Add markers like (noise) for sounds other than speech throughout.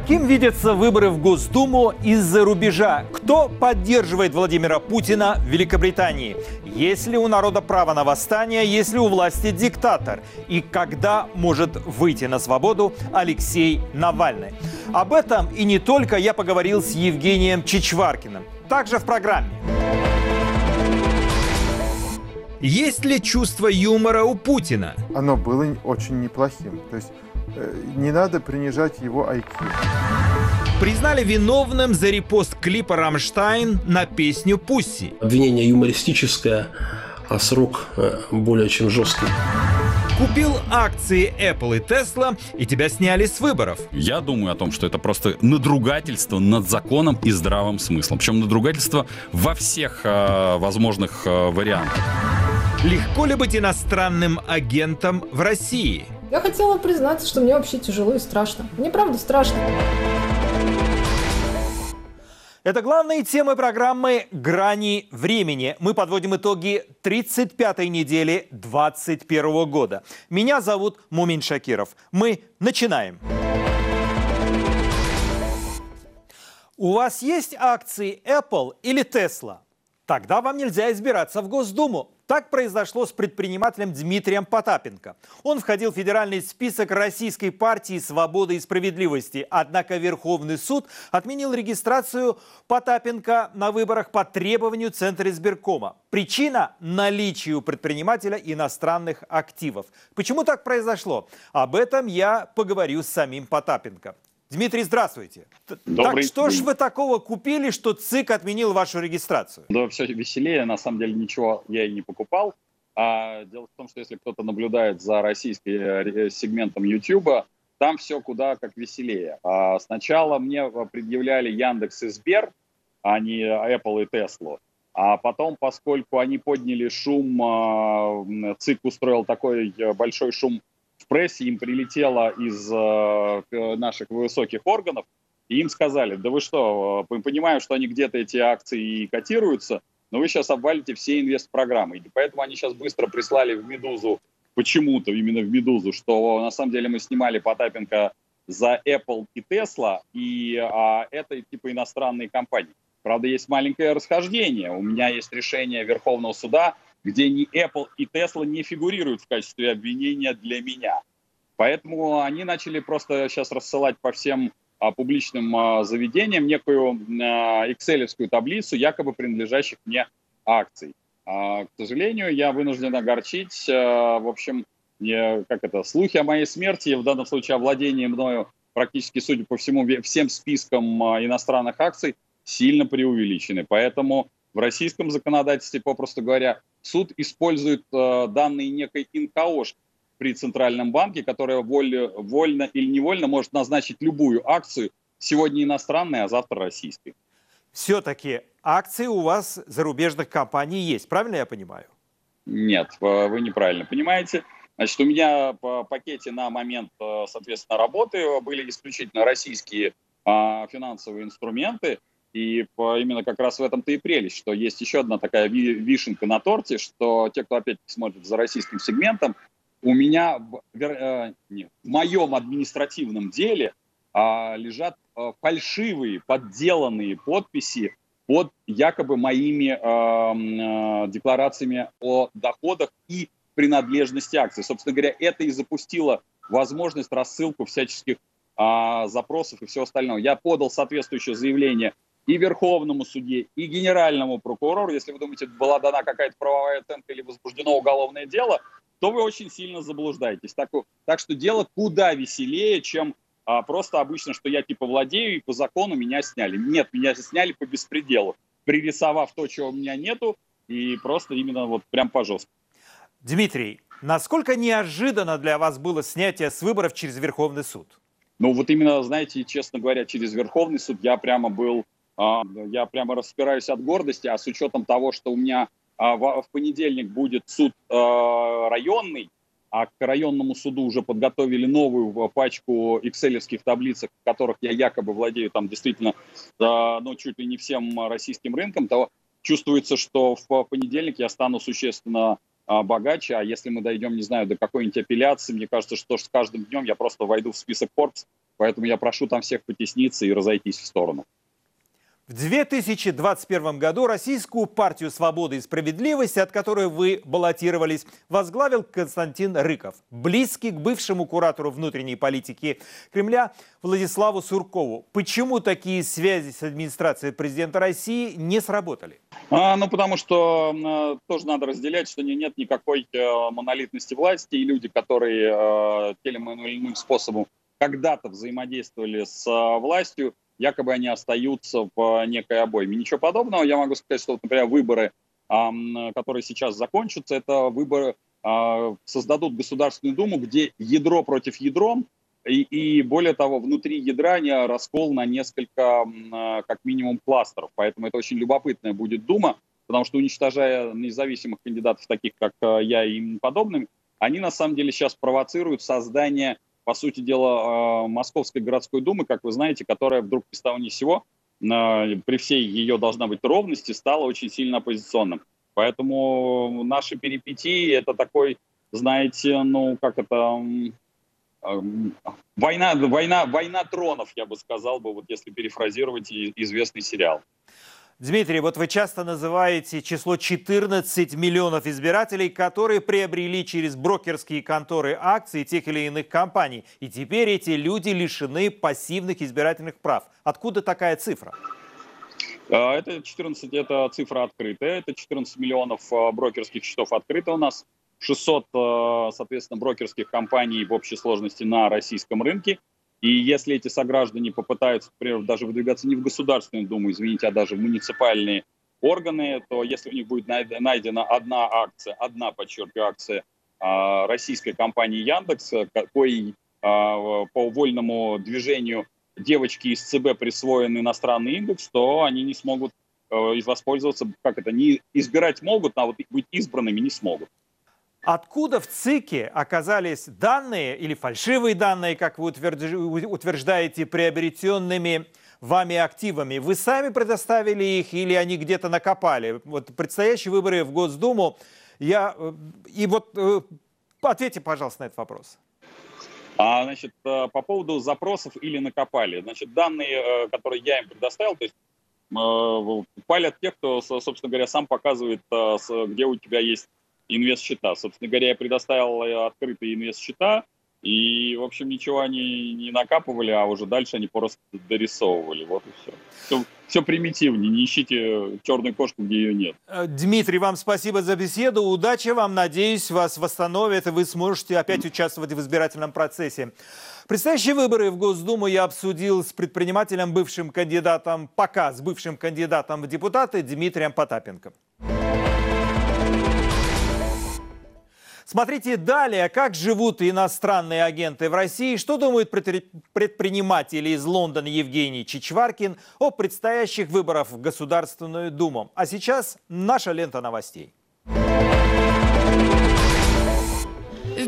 Каким видятся выборы в Госдуму из-за рубежа? Кто поддерживает Владимира Путина в Великобритании? Есть ли у народа право на восстание, если у власти диктатор? И когда может выйти на свободу Алексей Навальный? Об этом и не только я поговорил с Евгением Чичваркиным. Также в программе. Есть ли чувство юмора у Путина? Оно было очень неплохим. То есть не надо принижать его IQ. Признали виновным за репост клипа «Рамштайн» на песню «Пусси». Обвинение юмористическое, а срок э, более чем жесткий. Купил акции Apple и Tesla, и тебя сняли с выборов. Я думаю о том, что это просто надругательство над законом и здравым смыслом. Причем надругательство во всех э, возможных э, вариантах. Легко ли быть иностранным агентом в России? Я хотела признаться, что мне вообще тяжело и страшно. Мне правда страшно. Это главные темы программы «Грани времени». Мы подводим итоги 35-й недели 2021 года. Меня зовут Мумин Шакиров. Мы начинаем. У вас есть акции Apple или Tesla? Тогда вам нельзя избираться в Госдуму. Так произошло с предпринимателем Дмитрием Потапенко. Он входил в федеральный список Российской партии «Свободы и справедливости». Однако Верховный суд отменил регистрацию Потапенко на выборах по требованию Центра избиркома. Причина – наличие у предпринимателя иностранных активов. Почему так произошло? Об этом я поговорю с самим Потапенко. Дмитрий, здравствуйте. Добрый так что день. ж вы такого купили, что ЦИК отменил вашу регистрацию? Да, все веселее. На самом деле ничего я и не покупал. А дело в том, что если кто-то наблюдает за российским э, сегментом YouTube, там все куда как веселее. А сначала мне предъявляли Яндекс и Сбер, а не Apple и Tesla. А потом, поскольку они подняли шум, а, ЦИК устроил такой э, большой шум прессе им прилетело из э, наших высоких органов, и им сказали, да вы что, мы понимаем, что они где-то эти акции и котируются, но вы сейчас обвалите все инвест-программы. И поэтому они сейчас быстро прислали в «Медузу», почему-то именно в «Медузу», что на самом деле мы снимали Потапенко за Apple и Tesla, и а, это типа иностранные компании. Правда, есть маленькое расхождение. У меня есть решение Верховного суда – где ни Apple и Tesla не фигурируют в качестве обвинения для меня. Поэтому они начали просто сейчас рассылать по всем а, публичным а, заведениям некую а, excel таблицу якобы принадлежащих мне акций. А, к сожалению, я вынужден огорчить. А, в общем, не, как это, слухи о моей смерти, в данном случае о владении мною практически, судя по всему, всем списком а, иностранных акций сильно преувеличены. Поэтому в российском законодательстве, попросту говоря, суд использует э, данные некой инкаош при Центральном банке, которая воль, вольно или невольно может назначить любую акцию, сегодня иностранной, а завтра российской. Все-таки акции у вас зарубежных компаний есть, правильно я понимаю? Нет, вы неправильно понимаете. Значит, у меня по пакете на момент, э, соответственно, работы были исключительно российские а, финансовые инструменты – и именно как раз в этом-то и прелесть, что есть еще одна такая вишенка на торте, что те, кто опять смотрит за российским сегментом, у меня в, э, не, в моем административном деле а, лежат а, фальшивые, подделанные подписи под якобы моими а, а, декларациями о доходах и принадлежности акций. Собственно говоря, это и запустило возможность рассылку всяческих а, запросов и всего остального. Я подал соответствующее заявление и Верховному суде, и Генеральному прокурору, если вы думаете, была дана какая-то правовая оценка или возбуждено уголовное дело, то вы очень сильно заблуждаетесь. Так, так что дело куда веселее, чем а, просто обычно, что я типа владею, и по закону меня сняли. Нет, меня сняли по беспределу, пририсовав то, чего у меня нету, и просто именно вот прям по жестко. Дмитрий, насколько неожиданно для вас было снятие с выборов через Верховный суд? Ну вот именно, знаете, честно говоря, через Верховный суд я прямо был я прямо распираюсь от гордости, а с учетом того, что у меня а, в понедельник будет суд а, районный, а к районному суду уже подготовили новую пачку экселевских таблицах, в которых я якобы владею там действительно, ну, чуть ли не всем российским рынком, то чувствуется, что в понедельник я стану существенно богаче, а если мы дойдем, не знаю, до какой-нибудь апелляции, мне кажется, что с каждым днем я просто войду в список Forbes Поэтому я прошу там всех потесниться и разойтись в сторону. В 2021 году Российскую партию свободы и справедливости, от которой вы баллотировались, возглавил Константин Рыков, близкий к бывшему куратору внутренней политики Кремля Владиславу Суркову. Почему такие связи с администрацией президента России не сработали? А, ну, потому что а, тоже надо разделять, что не, нет никакой а, монолитности власти, и люди, которые а, тем или иным способом когда-то взаимодействовали с а, властью, якобы они остаются в некой обойме. Ничего подобного. Я могу сказать, что, например, выборы, которые сейчас закончатся, это выборы а, создадут Государственную Думу, где ядро против ядром, и, и более того, внутри ядра не раскол на несколько, а, как минимум, кластеров. Поэтому это очень любопытная будет Дума, потому что уничтожая независимых кандидатов, таких как а, я и им подобным, они на самом деле сейчас провоцируют создание по сути дела, а, Московской городской думы, как вы знаете, которая вдруг без того ни сего, при всей ее должна быть ровности, стала очень сильно оппозиционным. Поэтому наши перипетии – это такой, знаете, ну, как это, война, война, война тронов, я бы сказал бы, вот если перефразировать известный сериал. Дмитрий, вот вы часто называете число 14 миллионов избирателей, которые приобрели через брокерские конторы акции тех или иных компаний. И теперь эти люди лишены пассивных избирательных прав. Откуда такая цифра? А, это 14, это цифра открытая, это 14 миллионов а, брокерских счетов открыто у нас, 600, а, соответственно, брокерских компаний в общей сложности на российском рынке. И если эти сограждане попытаются, например, даже выдвигаться не в Государственную Думу, извините, а даже в муниципальные органы, то если у них будет найдена одна акция, одна, подчеркиваю, акция а, российской компании Яндекс, какой а, по вольному движению девочки из ЦБ присвоен иностранный индекс, то они не смогут э, воспользоваться, как это, не избирать могут, а вот быть избранными не смогут. Откуда в ЦИКе оказались данные или фальшивые данные, как вы утверждаете, приобретенными вами активами? Вы сами предоставили их или они где-то накопали? Вот предстоящие выборы в Госдуму, я... Э, и вот э, ответьте, пожалуйста, на этот вопрос. А, значит, э, по поводу запросов или накопали. Значит, данные, которые я им предоставил, то есть палят тех, кто, собственно говоря, сам показывает, где у тебя есть инвест-счета. Собственно говоря, я предоставил открытые инвест-счета, и, в общем, ничего они не накапывали, а уже дальше они просто дорисовывали. Вот и все. Все, все примитивнее. Не ищите черную кошку, где ее нет. Э, Дмитрий, вам спасибо за беседу. Удачи вам. Надеюсь, вас восстановят, и вы сможете опять участвовать в избирательном процессе. Предстоящие выборы в Госдуму я обсудил с предпринимателем, бывшим кандидатом, пока с бывшим кандидатом в депутаты Дмитрием Потапенко. Смотрите далее, как живут иностранные агенты в России, что думают предприниматели из Лондона Евгений Чичваркин о предстоящих выборах в Государственную Думу. А сейчас наша лента новостей.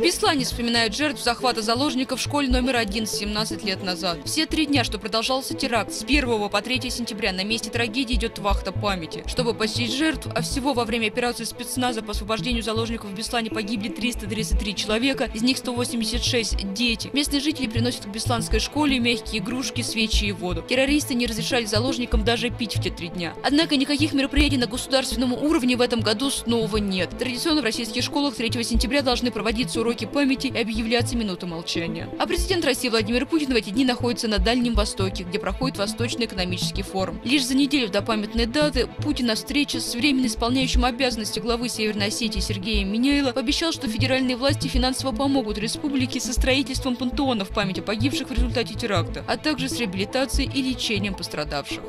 Беслане вспоминают жертв захвата заложников в школе номер один 17 лет назад. Все три дня, что продолжался теракт, с 1 по 3 сентября на месте трагедии идет вахта памяти. Чтобы почтить жертв, а всего во время операции спецназа по освобождению заложников в Беслане погибли 333 человека, из них 186 – дети. Местные жители приносят к Бесланской школе мягкие игрушки, свечи и воду. Террористы не разрешали заложникам даже пить в те три дня. Однако никаких мероприятий на государственном уровне в этом году снова нет. Традиционно в российских школах 3 сентября должны проводиться уроки памяти и объявляться минута молчания. А президент России Владимир Путин в эти дни находится на Дальнем Востоке, где проходит Восточный экономический форум. Лишь за неделю до памятной даты Путин на встрече с временно исполняющим обязанности главы Северной Осетии Сергеем Миняйло пообещал, что федеральные власти финансово помогут республике со строительством пантеона в память о погибших в результате теракта, а также с реабилитацией и лечением пострадавших.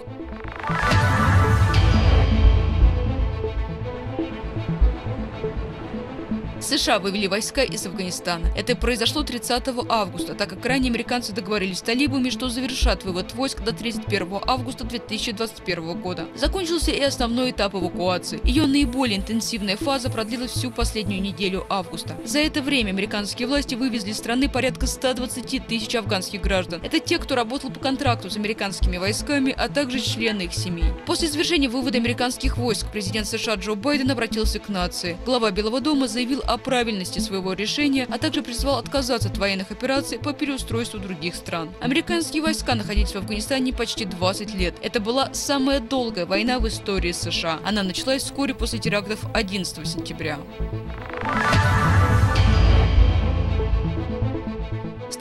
США вывели войска из Афганистана. Это произошло 30 августа, так как ранее американцы договорились с талибами, что завершат вывод войск до 31 августа 2021 года. Закончился и основной этап эвакуации. Ее наиболее интенсивная фаза продлилась всю последнюю неделю августа. За это время американские власти вывезли из страны порядка 120 тысяч афганских граждан. Это те, кто работал по контракту с американскими войсками, а также члены их семей. После завершения вывода американских войск президент США Джо Байден обратился к нации. Глава Белого дома заявил о правильности своего решения, а также призвал отказаться от военных операций по переустройству других стран. Американские войска находились в Афганистане почти 20 лет. Это была самая долгая война в истории США. Она началась вскоре после терактов 11 сентября.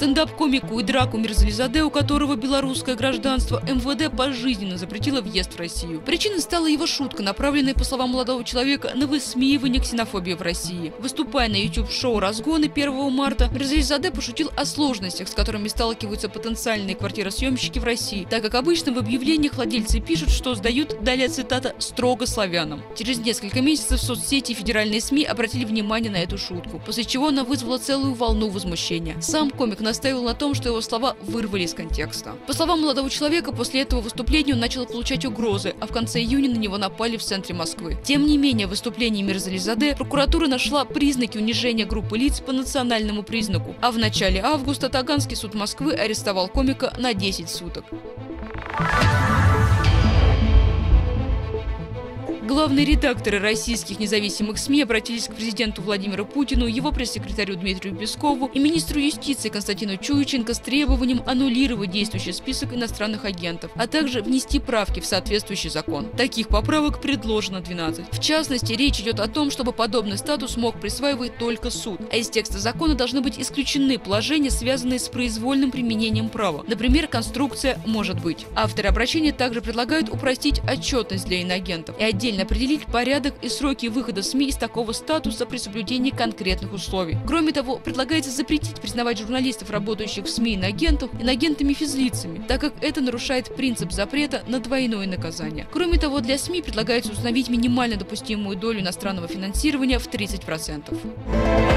Стендап-комику и драку Мирзализаде, у которого белорусское гражданство, МВД пожизненно запретило въезд в Россию. Причиной стала его шутка, направленная, по словам молодого человека, на высмеивание ксенофобии в России. Выступая на YouTube-шоу «Разгоны» 1 марта, Мирзализаде пошутил о сложностях, с которыми сталкиваются потенциальные квартиросъемщики в России, так как обычно в объявлениях владельцы пишут, что сдают, далее цитата, «строго славянам». Через несколько месяцев соцсети и федеральные СМИ обратили внимание на эту шутку, после чего она вызвала целую волну возмущения. Сам комик на настаивал на том, что его слова вырвали из контекста. По словам молодого человека, после этого выступления он начал получать угрозы, а в конце июня на него напали в центре Москвы. Тем не менее, в выступлении Мирзализаде прокуратура нашла признаки унижения группы лиц по национальному признаку, а в начале августа Таганский суд Москвы арестовал комика на 10 суток. Главные редакторы российских независимых СМИ обратились к президенту Владимиру Путину, его пресс-секретарю Дмитрию Пескову и министру юстиции Константину Чуйченко с требованием аннулировать действующий список иностранных агентов, а также внести правки в соответствующий закон. Таких поправок предложено 12. В частности, речь идет о том, чтобы подобный статус мог присваивать только суд, а из текста закона должны быть исключены положения, связанные с произвольным применением права. Например, конструкция «может быть». Авторы обращения также предлагают упростить отчетность для иноагентов и отдельно определить порядок и сроки выхода СМИ из такого статуса при соблюдении конкретных условий. Кроме того, предлагается запретить признавать журналистов, работающих в СМИ иноагентов, иноагентами физлицами, так как это нарушает принцип запрета на двойное наказание. Кроме того, для СМИ предлагается установить минимально допустимую долю иностранного финансирования в 30%.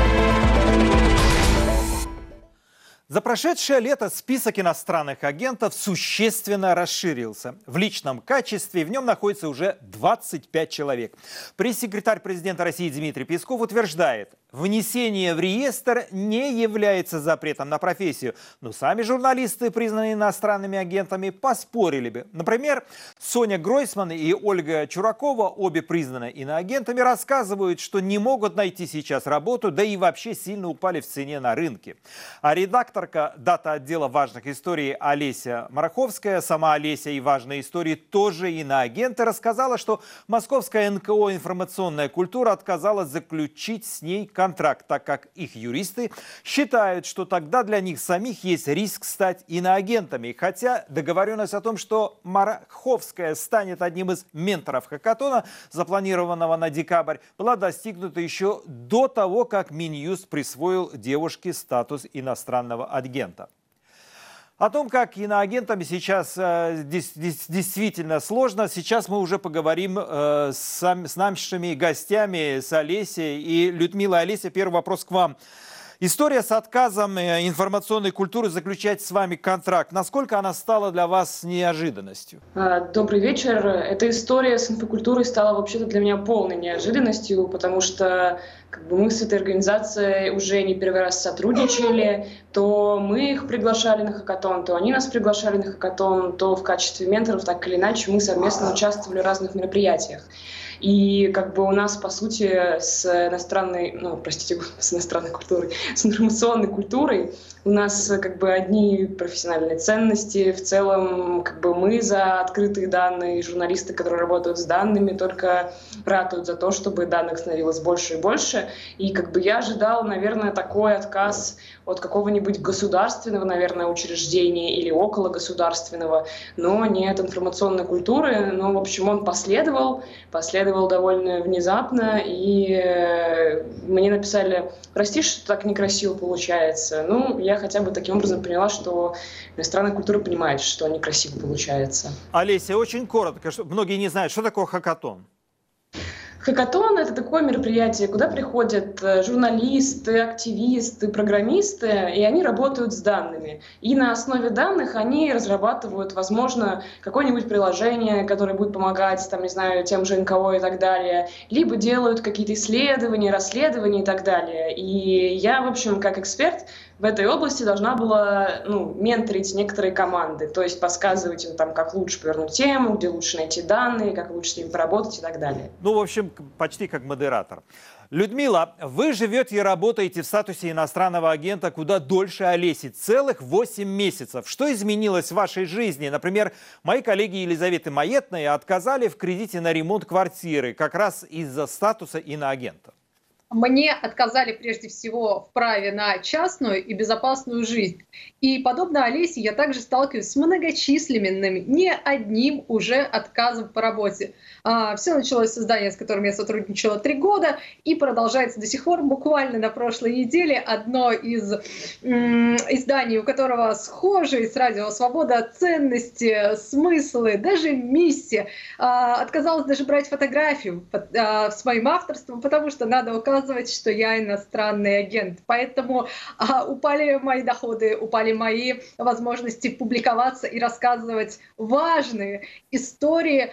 За прошедшее лето список иностранных агентов существенно расширился. В личном качестве в нем находится уже 25 человек. Пресс-секретарь президента России Дмитрий Песков утверждает, внесение в реестр не является запретом на профессию. Но сами журналисты, признанные иностранными агентами, поспорили бы. Например, Соня Гройсман и Ольга Чуракова, обе признаны иноагентами, рассказывают, что не могут найти сейчас работу, да и вообще сильно упали в цене на рынке. А редактор редакторка дата отдела важных историй Олеся Мараховская, сама Олеся и важные истории тоже и на агенты рассказала, что московская НКО «Информационная культура» отказалась заключить с ней контракт, так как их юристы считают, что тогда для них самих есть риск стать иноагентами. Хотя договоренность о том, что Мараховская станет одним из менторов хакатона, запланированного на декабрь, была достигнута еще до того, как Минюст присвоил девушке статус иностранного агента. О том, как иноагентами сейчас э, действительно сложно, сейчас мы уже поговорим э, с, с нашими гостями, с Олесей и Людмилой. Олеся, первый вопрос к вам. История с отказом э, информационной культуры заключать с вами контракт, насколько она стала для вас неожиданностью? А, добрый вечер. Эта история с инфокультурой стала вообще-то для меня полной неожиданностью, потому что как бы мы с этой организацией уже не первый раз сотрудничали, то мы их приглашали на хакатон, то они нас приглашали на хакатон, то в качестве менторов, так или иначе, мы совместно участвовали в разных мероприятиях. И как бы у нас, по сути, с иностранной, ну, простите, с иностранной культурой, с информационной культурой у нас как бы одни профессиональные ценности. В целом, как бы мы за открытые данные, журналисты, которые работают с данными, только ратуют за то, чтобы данных становилось больше и больше. И как бы я ожидал, наверное, такой отказ от какого-нибудь государственного, наверное, учреждения или около государственного, но не от информационной культуры. Но, в общем, он последовал, последовал довольно внезапно, и э, мне написали, прости, что так некрасиво получается. Ну, я хотя бы таким образом поняла, что иностранная культура понимает, что некрасиво получается. Олеся, очень коротко, что многие не знают, что такое хакатон? Хакатон — это такое мероприятие, куда приходят э, журналисты, активисты, программисты, и они работают с данными. И на основе данных они разрабатывают, возможно, какое-нибудь приложение, которое будет помогать, там, не знаю, тем же НКО и так далее, либо делают какие-то исследования, расследования и так далее. И я, в общем, как эксперт в этой области должна была ну, менторить некоторые команды, то есть подсказывать им, там, как лучше повернуть тему, где лучше найти данные, как лучше с ними поработать и так далее. Ну, в общем, почти как модератор. Людмила, вы живете и работаете в статусе иностранного агента куда дольше Олеси, целых 8 месяцев. Что изменилось в вашей жизни? Например, мои коллеги Елизаветы Маетной отказали в кредите на ремонт квартиры как раз из-за статуса иноагента. Мне отказали прежде всего в праве на частную и безопасную жизнь. И подобно Олесе, я также сталкиваюсь с многочисленными, не одним уже отказом по работе. А, все началось с издания, с которым я сотрудничала три года, и продолжается до сих пор. Буквально на прошлой неделе одно из изданий, у которого схожие с «Радио Свобода» ценности, смыслы, даже миссия, а, отказалась даже брать фотографию а, с моим авторством, потому что надо указывать, что я иностранный агент. Поэтому упали мои доходы, упали мои возможности публиковаться и рассказывать важные истории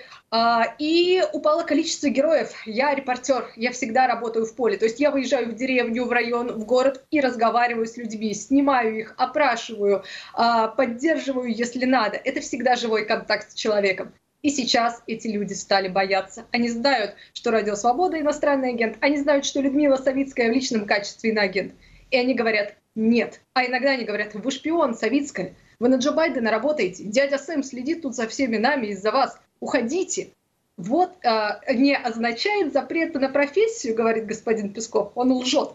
и и упало количество героев. Я репортер, я всегда работаю в поле. То есть я выезжаю в деревню, в район, в город и разговариваю с людьми, снимаю их, опрашиваю, а, поддерживаю, если надо. Это всегда живой контакт с человеком. И сейчас эти люди стали бояться. Они знают, что Радио Свобода иностранный агент. Они знают, что Людмила Савицкая в личном качестве иноагент. И они говорят, нет. А иногда они говорят, вы шпион, Савицкая. Вы на Джо Байдена работаете. Дядя Сэм следит тут за всеми нами из-за вас. Уходите вот э, не означает запрет на профессию, говорит господин Песков, он лжет.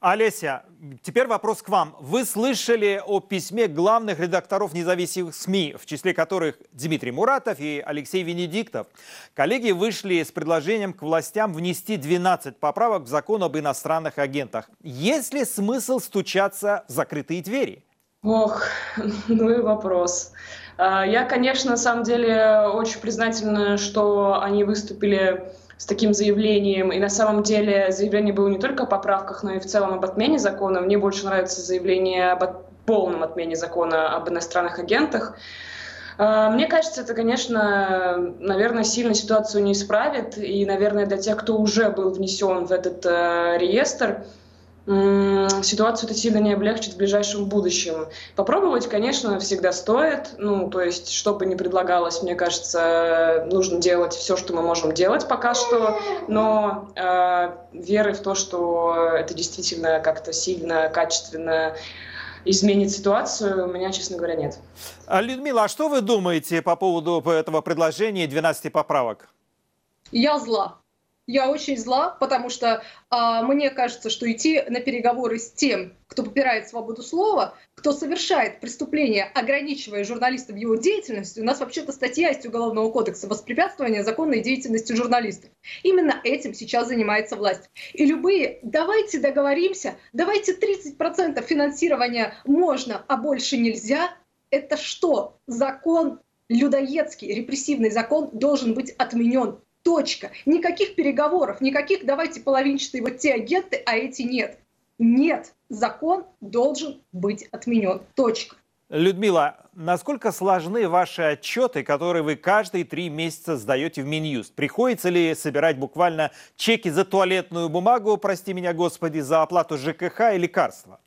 Олеся, теперь вопрос к вам. Вы слышали о письме главных редакторов независимых СМИ, в числе которых Дмитрий Муратов и Алексей Венедиктов. Коллеги вышли с предложением к властям внести 12 поправок в закон об иностранных агентах. Есть ли смысл стучаться в закрытые двери? Ох, (laughs) ну и вопрос. А, я, конечно, на самом деле очень признательна, что они выступили с таким заявлением. И на самом деле заявление было не только о поправках, но и в целом об отмене закона. Мне больше нравится заявление об полном отмене закона об иностранных агентах. А, мне кажется, это, конечно, наверное, сильно ситуацию не исправит. И, наверное, для тех, кто уже был внесен в этот э, реестр, ситуацию это сильно не облегчит в ближайшем будущем. Попробовать, конечно, всегда стоит. Ну, то есть, что бы ни предлагалось, мне кажется, нужно делать все, что мы можем делать пока что. Но э, веры в то, что это действительно как-то сильно, качественно изменит ситуацию, у меня, честно говоря, нет. А, Людмила, а что вы думаете по поводу этого предложения 12 поправок? Я зла. Я очень зла, потому что а, мне кажется, что идти на переговоры с тем, кто попирает свободу слова, кто совершает преступление, ограничивая журналиста в его деятельности, у нас вообще-то статья есть Уголовного кодекса «Воспрепятствование законной деятельности журналистов». Именно этим сейчас занимается власть. И любые «давайте договоримся», «давайте 30% финансирования можно, а больше нельзя» — это что? Закон людоедский, репрессивный закон должен быть отменен. Точка. Никаких переговоров, никаких давайте половинчатые вот те агенты, а эти нет. Нет. Закон должен быть отменен. Точка. Людмила, насколько сложны ваши отчеты, которые вы каждые три месяца сдаете в Минюст? Приходится ли собирать буквально чеки за туалетную бумагу, прости меня, Господи, за оплату ЖКХ и лекарства?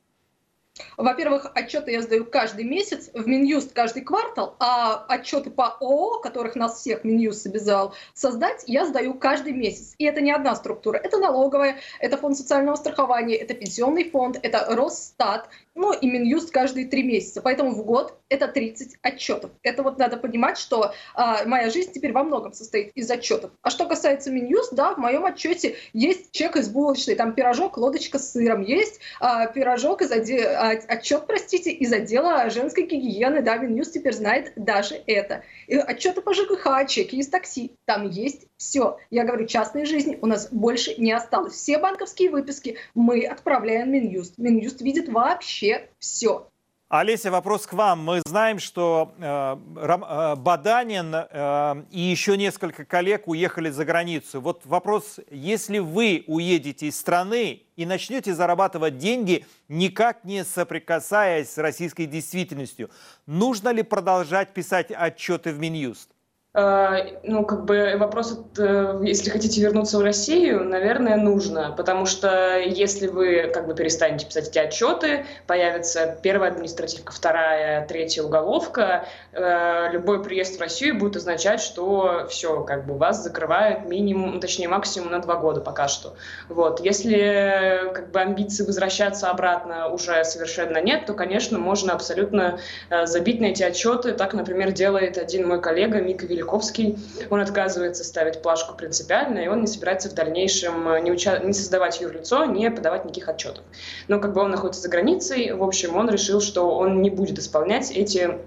Во-первых, отчеты я сдаю каждый месяц, в Минюст каждый квартал, а отчеты по ООО, которых нас всех Минюст обязал создать, я сдаю каждый месяц. И это не одна структура. Это налоговая, это фонд социального страхования, это пенсионный фонд, это Росстат, ну и Минюст каждые три месяца. Поэтому в год это 30 отчетов. Это вот надо понимать, что а, моя жизнь теперь во многом состоит из отчетов. А что касается Минюст, да, в моем отчете есть чек из булочной, там пирожок, лодочка с сыром, есть а, пирожок из отдела отчет, простите, из отдела женской гигиены, да, Минюст теперь знает даже это. И отчеты по ЖКХ, чеки из такси, там есть все. Я говорю, частной жизни у нас больше не осталось. Все банковские выписки мы отправляем Минюст. Минюст видит вообще все. Олеся, вопрос к вам. Мы знаем, что э, э, Баданин э, и еще несколько коллег уехали за границу. Вот вопрос, если вы уедете из страны и начнете зарабатывать деньги, никак не соприкасаясь с российской действительностью, нужно ли продолжать писать отчеты в Минюст? Э, ну, как бы вопрос, э, если хотите вернуться в Россию, наверное, нужно, потому что если вы как бы перестанете писать эти отчеты, появится первая административка, вторая, третья уголовка, э, любой приезд в Россию будет означать, что все, как бы вас закрывают минимум, точнее максимум на два года пока что. Вот. Если как бы амбиции возвращаться обратно уже совершенно нет, то, конечно, можно абсолютно забить на эти отчеты. Так, например, делает один мой коллега Мика Великов Великовский, он отказывается ставить плашку принципиально, и он не собирается в дальнейшем э, не, уча... не создавать юрлицо, не подавать никаких отчетов. Но как бы он находится за границей, в общем, он решил, что он не будет исполнять эти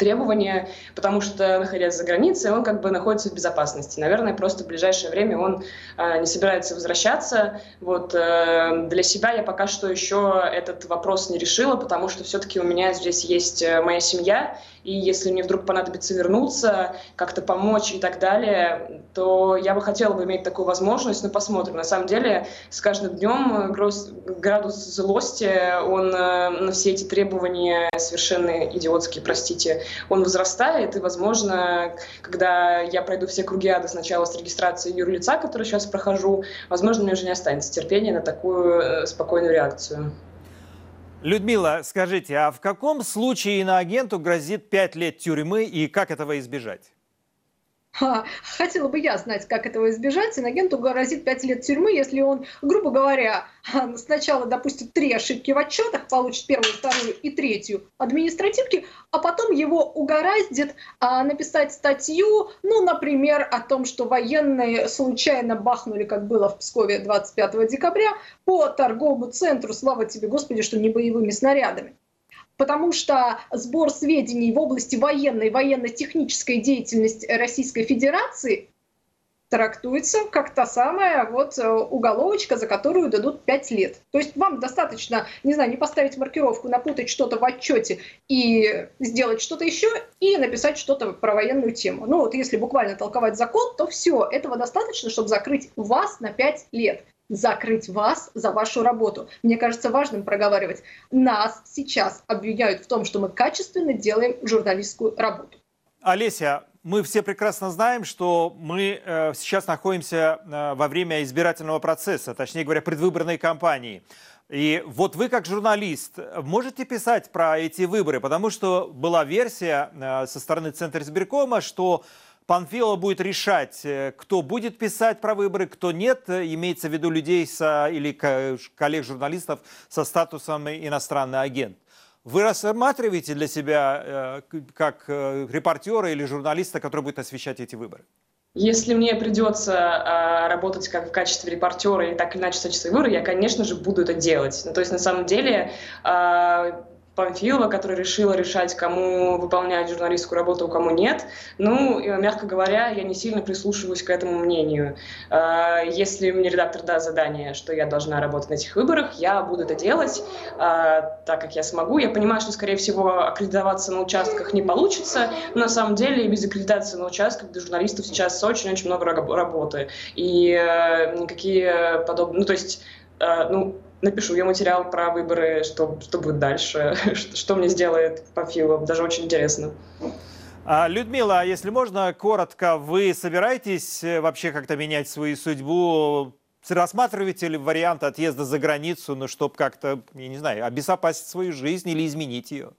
требования, потому что, находясь за границей, он как бы находится в безопасности. Наверное, просто в ближайшее время он э, не собирается возвращаться. Вот, э, для себя я пока что еще этот вопрос не решила, потому что все-таки у меня здесь есть э, моя семья, и если мне вдруг понадобится вернуться, как-то помочь и так далее, то я бы хотела бы иметь такую возможность, но посмотрим. На самом деле, с каждым днем градус злости, он э, на все эти требования совершенно идиотские, простите, он возрастает, и, возможно, когда я пройду все круги ада сначала с регистрацией юрлица, которую сейчас прохожу, возможно, мне уже не останется терпения на такую э, спокойную реакцию. Людмила, скажите, а в каком случае иноагенту грозит 5 лет тюрьмы и как этого избежать? Хотела бы я знать, как этого избежать. Инагенту грозит 5 лет тюрьмы, если он, грубо говоря, сначала допустит три ошибки в отчетах, получит первую, вторую и третью административки, а потом его угораздит а, написать статью, ну, например, о том, что военные случайно бахнули, как было в Пскове 25 декабря, по торговому центру, слава тебе, Господи, что не боевыми снарядами потому что сбор сведений в области военной, военно-технической деятельности Российской Федерации трактуется как та самая вот э, уголовочка, за которую дадут 5 лет. То есть вам достаточно, не знаю, не поставить маркировку, напутать что-то в отчете и сделать что-то еще, и написать что-то про военную тему. Ну вот если буквально толковать закон, то все, этого достаточно, чтобы закрыть вас на 5 лет закрыть вас за вашу работу. Мне кажется важным проговаривать. Нас сейчас обвиняют в том, что мы качественно делаем журналистскую работу. Олеся, мы все прекрасно знаем, что мы э, сейчас находимся э, во время избирательного процесса, точнее говоря, предвыборной кампании. И вот вы как журналист можете писать про эти выборы, потому что была версия э, со стороны Центра избиркома, что Панфилов будет решать, э, кто будет писать про выборы, кто нет. Имеется в виду людей со, или коллег-журналистов со статусом иностранный агент. Вы рассматриваете для себя э, как э, репортера или журналиста, который будет освещать эти выборы? Если мне придется э, работать как в качестве репортера и так или иначе освещать выборы, я, конечно же, буду это делать. Ну, то есть, на самом деле, э, Памфилова, которая решила решать, кому выполнять журналистскую работу, а кому нет. Ну, мягко говоря, я не сильно прислушиваюсь к этому мнению. А, если мне редактор даст задание, что я должна работать на этих выборах, я буду это делать а, так, как я смогу. Я понимаю, что, скорее всего, аккредитоваться на участках не получится, но на самом деле без аккредитации на участках для журналистов сейчас очень-очень много работы. И э, никакие подобные... Ну, то есть, э, ну, напишу я материал про выборы, что, что будет дальше, (laughs) что мне сделает Памфилов. Даже очень интересно. А, Людмила, если можно, коротко, вы собираетесь э, вообще как-то менять свою судьбу? Рассматриваете ли вариант отъезда за границу, ну, чтобы как-то, я не знаю, обезопасить свою жизнь или изменить ее?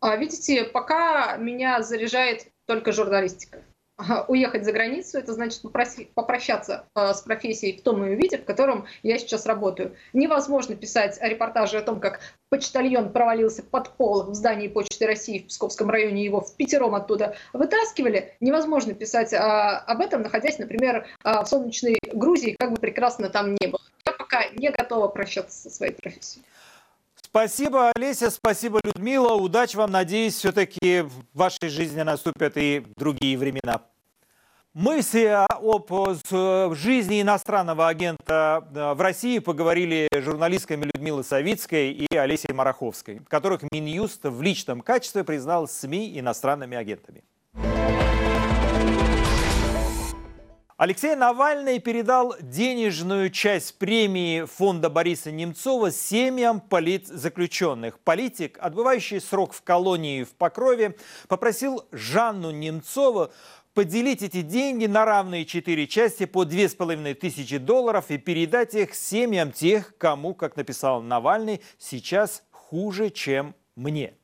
А, видите, пока меня заряжает только журналистика (laughs) уехать за границу, это значит попрощаться э, с профессией в том ее виде, в котором я сейчас работаю. Невозможно писать репортажи о том, как почтальон провалился под пол в здании Почты России в Псковском районе, его в пятером оттуда вытаскивали. Невозможно писать а, об этом, находясь, например, а, в солнечной Грузии, как бы прекрасно там не было. Я пока не готова прощаться со своей профессией. Спасибо, Олеся, спасибо, Людмила. Удачи вам. Надеюсь, все-таки в вашей жизни наступят и другие времена. Мысли об жизни иностранного агента э, в России поговорили журналистками Людмилы Савицкой и Олесей Мараховской, которых Минюст в личном качестве признал СМИ иностранными агентами. Алексей Навальный передал денежную часть премии фонда Бориса Немцова семьям политзаключенных. Политик, отбывающий срок в колонии в Покрове, попросил Жанну Немцову поделить эти деньги на равные четыре части по две с половиной тысячи долларов и передать их семьям тех, кому, как написал Навальный, сейчас хуже, чем мне.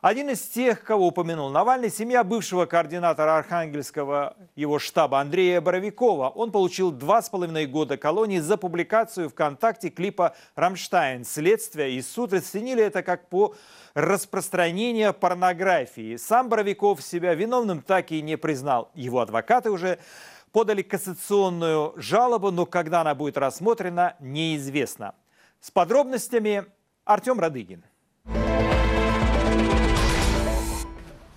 Один из тех, кого упомянул Навальный, семья бывшего координатора Архангельского его штаба Андрея Боровикова. Он получил два с половиной года колонии за публикацию ВКонтакте клипа «Рамштайн». Следствие и суд расценили это как по распространение порнографии. Сам Боровиков себя виновным так и не признал. Его адвокаты уже подали кассационную жалобу, но когда она будет рассмотрена, неизвестно. С подробностями Артем Радыгин.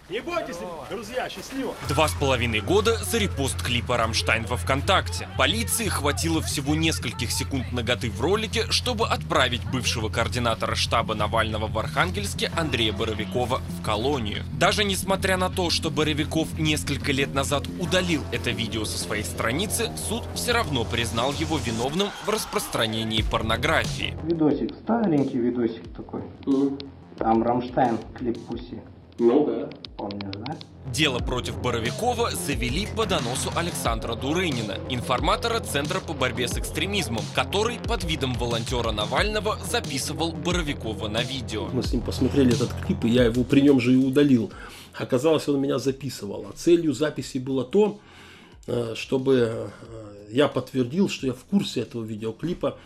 Не бойтесь, друзья, счастливо! Два с половиной года за репост клипа «Рамштайн» во ВКонтакте. Полиции хватило всего нескольких секунд наготы в ролике, чтобы отправить бывшего координатора штаба Навального в Архангельске Андрея Боровикова в колонию. Даже несмотря на то, что Боровиков несколько лет назад удалил это видео со своей страницы, суд все равно признал его виновным в распространении порнографии. Видосик, старенький видосик такой. Там «Рамштайн», клип «Пуси». Ну да. Помнишь, да? Дело против Боровикова завели по доносу Александра Дурынина, информатора Центра по борьбе с экстремизмом, который под видом волонтера Навального записывал Боровикова на видео. Мы с ним посмотрели этот клип, и я его при нем же и удалил. Оказалось, он меня записывал. А целью записи было то, э, чтобы э, я подтвердил, что я в курсе этого видеоклипа,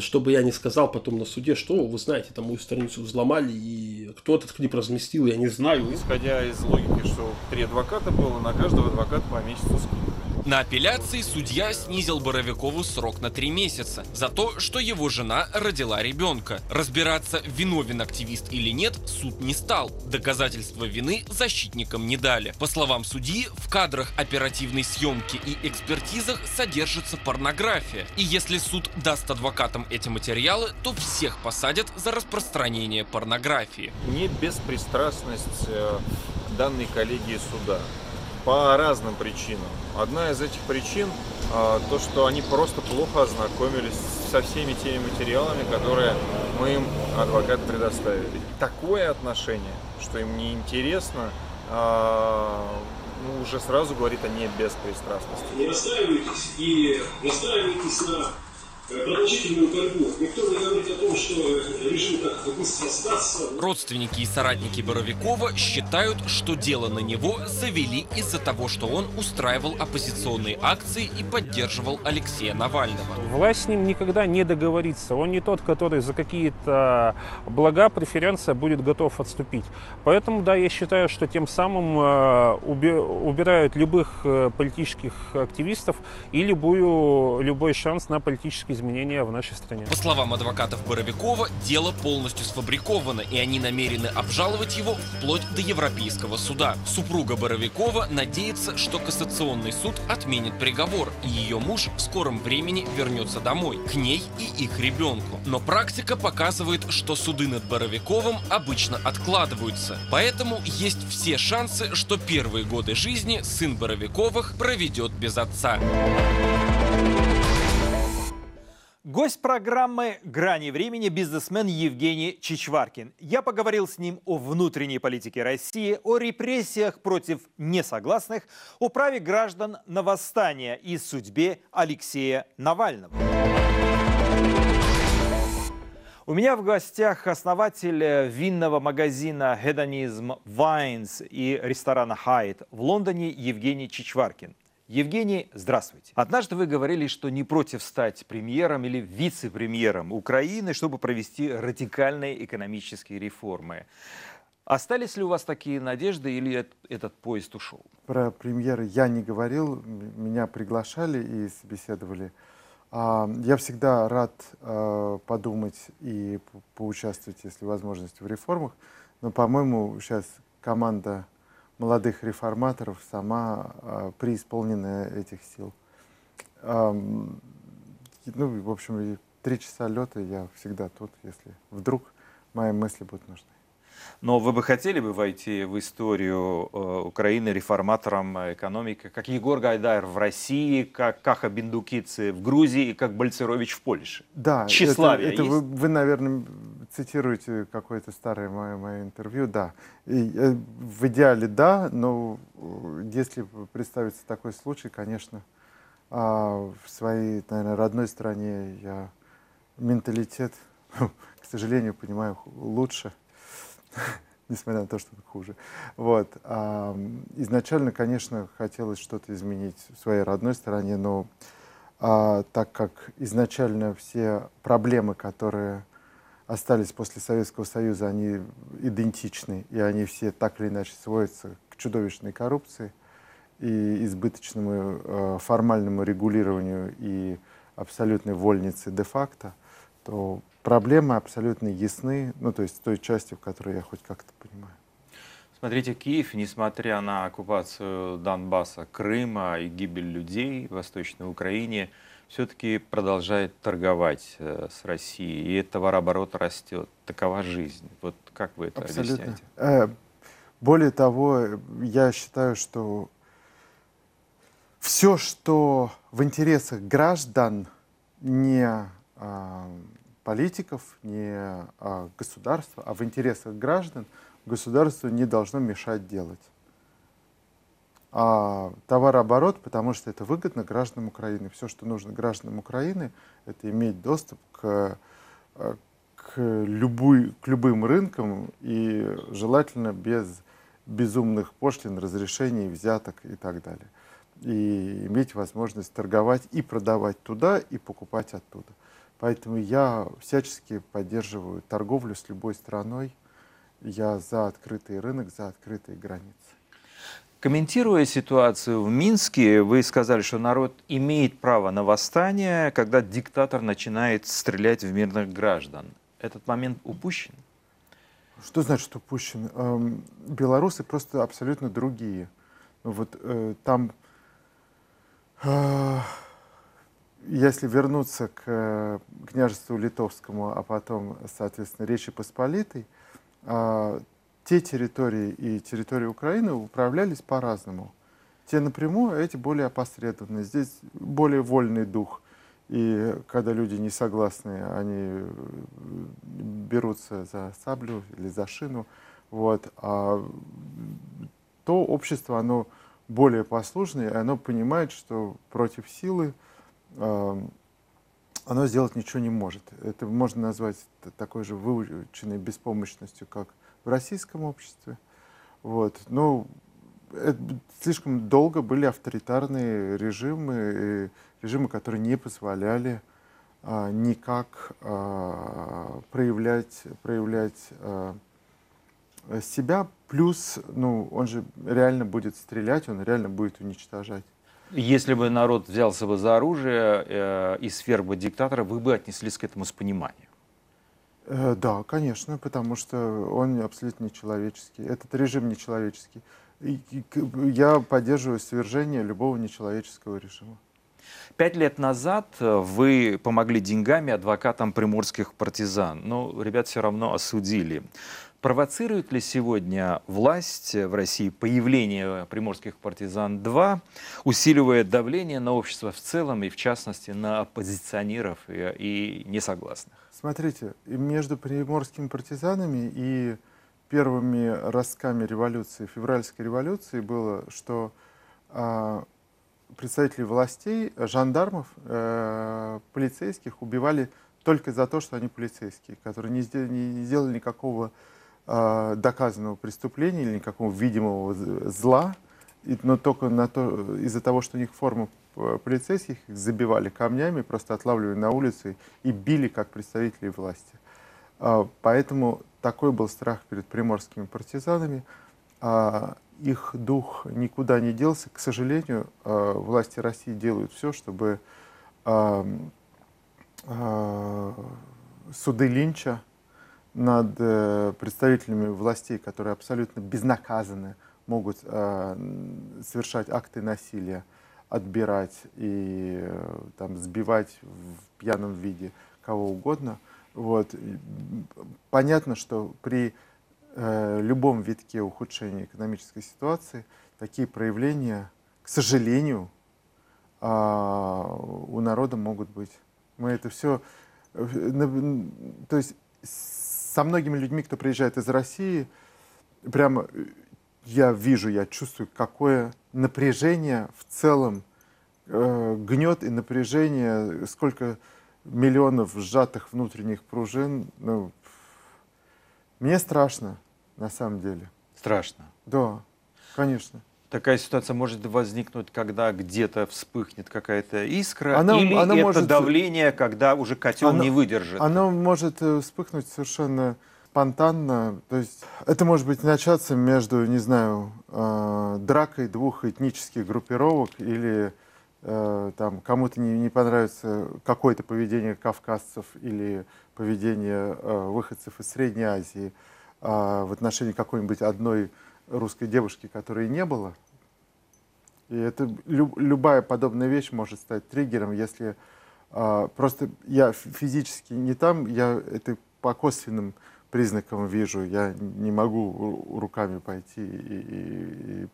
чтобы я не сказал потом на суде, что вы знаете, там мою страницу взломали, и кто этот клип разместил, я не знаю. Исходя из логики, что три адвоката было, на каждого адвоката по месяцу скидка. На апелляции судья снизил Боровикову срок на три месяца за то, что его жена родила ребенка. Разбираться, виновен активист или нет, суд не стал. Доказательства вины защитникам не дали. По словам судьи, в кадрах оперативной съемки и экспертизах содержится порнография. И если суд даст адвокатам эти материалы, то всех посадят за распространение порнографии. Не беспристрастность э, данной коллегии суда по разным причинам. Одна из этих причин а, то, что они просто плохо ознакомились со всеми теми материалами, которые мы им, адвокат, предоставили. Такое отношение, что им не интересно, а, ну, уже сразу говорит о небеспристрастности. Не расстраивайтесь и настраивайтесь на продолжительную борьбу. Никто не говорит о том, что режим так быстро сдастся. Родственники и соратники Боровикова считают, что дело на него завели из-за того, что он устраивал оппозиционные акции и поддерживал Алексея Навального. Власть с ним никогда не договорится. Он не тот, который за какие-то блага, преференции будет готов отступить. Поэтому, да, я считаю, что тем самым э, убирают любых э, политических активистов и любую, любой шанс на политический изменения в нашей стране. По словам адвокатов Боровикова, дело полностью сфабриковано, и они намерены обжаловать его вплоть до Европейского суда. Супруга Боровикова надеется, что Кассационный суд отменит приговор, и ее муж в скором времени вернется домой, к ней и их ребенку. Но практика показывает, что суды над Боровиковым обычно откладываются. Поэтому есть все шансы, что первые годы жизни сын Боровиковых проведет без отца. Гость программы «Грани времени» бизнесмен Евгений Чичваркин. Я поговорил с ним о внутренней политике России, о репрессиях против несогласных, о праве граждан на восстание и судьбе Алексея Навального. У меня в гостях основатель винного магазина «Гедонизм Вайнс» и ресторана «Хайт» в Лондоне Евгений Чичваркин. Евгений, здравствуйте. Однажды вы говорили, что не против стать премьером или вице-премьером Украины, чтобы провести радикальные экономические реформы. Остались ли у вас такие надежды или этот поезд ушел? Про премьеры я не говорил, меня приглашали и собеседовали. А, я всегда рад а, подумать и поучаствовать, если возможность, в реформах. Но, по-моему, сейчас команда молодых реформаторов сама э, преисполненная этих сил. Э, ну, в общем, три часа лета я всегда тут, если вдруг мои мысли будут нужны. Но вы бы хотели бы войти в историю э, Украины реформатором экономики, как Егор Гайдар в России, как Каха Биндукицы в Грузии и как Бальцерович в Польше? Да, Тщеславие это, это есть? вы, вы, наверное, цитируете какое-то старое мое, мое интервью, да. И, э, в идеале да, но э, если представится такой случай, конечно, а, в своей, наверное, родной стране я менталитет, (laughs) к сожалению, понимаю лучше, (laughs) несмотря на то, что хуже. Вот. А, изначально, конечно, хотелось что-то изменить в своей родной стране, но а, так как изначально все проблемы, которые остались после Советского Союза, они идентичны, и они все так или иначе сводятся к чудовищной коррупции и избыточному э, формальному регулированию и абсолютной вольнице де-факто, то проблемы абсолютно ясны, ну, то есть той части, в которой я хоть как-то понимаю. Смотрите, Киев, несмотря на оккупацию Донбасса, Крыма и гибель людей в Восточной Украине, все-таки продолжает торговать э, с Россией, и товарооборот растет. Такова жизнь. Вот как вы это Абсолютно. объясняете? Э, более того, я считаю, что все, что в интересах граждан, не а, политиков, не а, государства, а в интересах граждан, государству не должно мешать делать. А товарооборот, потому что это выгодно гражданам Украины. Все, что нужно гражданам Украины, это иметь доступ к, э, к, любой, к любым рынкам и желательно без безумных пошлин, разрешений, взяток и так далее. И иметь возможность торговать и продавать туда, и покупать оттуда. Поэтому я всячески поддерживаю торговлю с любой страной. Я за открытый рынок, за открытые границы. Комментируя ситуацию в Минске, вы сказали, что народ имеет право на восстание, когда диктатор начинает стрелять в мирных граждан. Этот момент упущен? Что значит упущен? Эм, белорусы просто абсолютно другие. Вот э, там, э, если вернуться к э, княжеству литовскому, а потом, соответственно, Речи Посполитой, э, те территории и территории Украины управлялись по-разному. Те напрямую, а эти более опосредованно. Здесь более вольный дух. И когда люди не согласны, они берутся за саблю или за шину. Вот. А то общество, оно более послушное, и оно понимает, что против силы э, оно сделать ничего не может. Это можно назвать такой же выученной беспомощностью, как в российском обществе. Вот. Но это, слишком долго были авторитарные режимы, режимы, которые не позволяли а, никак а, проявлять, проявлять а, себя. Плюс, ну, он же реально будет стрелять, он реально будет уничтожать. Если бы народ взялся бы за оружие э, и сверг бы диктатора, вы бы отнеслись к этому с пониманием. Э, да, конечно, потому что он абсолютно нечеловеческий. Этот режим нечеловеческий. Я поддерживаю свержение любого нечеловеческого режима. Пять лет назад э, вы помогли деньгами адвокатам приморских партизан, но ребят все равно осудили. Провоцирует ли сегодня власть в России появление приморских партизан-2, усиливая давление на общество в целом и, в частности, на оппозиционеров и, и несогласных? Смотрите, между приморскими партизанами и первыми ростками революции, февральской революции было, что э, представители властей, жандармов, э, полицейских убивали только за то, что они полицейские, которые не сделали, не сделали никакого э, доказанного преступления или никакого видимого зла, и, но только на то, из-за того, что у них форма полицейских, их забивали камнями, просто отлавливали на улице и били как представителей власти. Э, поэтому такой был страх перед приморскими партизанами. А их дух никуда не делся. К сожалению, э, власти России делают все, чтобы э, э, суды Линча над представителями властей, которые абсолютно безнаказанно могут совершать акты насилия, отбирать и там, сбивать в пьяном виде кого угодно. Вот. Понятно, что при э, любом витке ухудшения экономической ситуации такие проявления, к сожалению, э, у народа могут быть. Мы это все... Э, то есть со многими людьми, кто приезжает из России, прямо э, я вижу, я чувствую, какое напряжение в целом э, гнет и напряжение, сколько миллионов сжатых внутренних пружин. Ну, мне страшно, на самом деле. Страшно? Да, конечно. Такая ситуация может возникнуть, когда где-то вспыхнет какая-то искра, она, или она это может... давление, когда уже котел оно, не выдержит? Оно может э, вспыхнуть совершенно спонтанно. То есть это может быть начаться между, не знаю, э, дракой двух этнических группировок или там кому-то не, не понравится какое-то поведение кавказцев или поведение э, выходцев из Средней Азии э, в отношении какой-нибудь одной русской девушки, которой не было. И это люб, любая подобная вещь может стать триггером, если э, просто я физически не там, я это по косвенным признакам вижу. Я не могу руками пойти и, и, и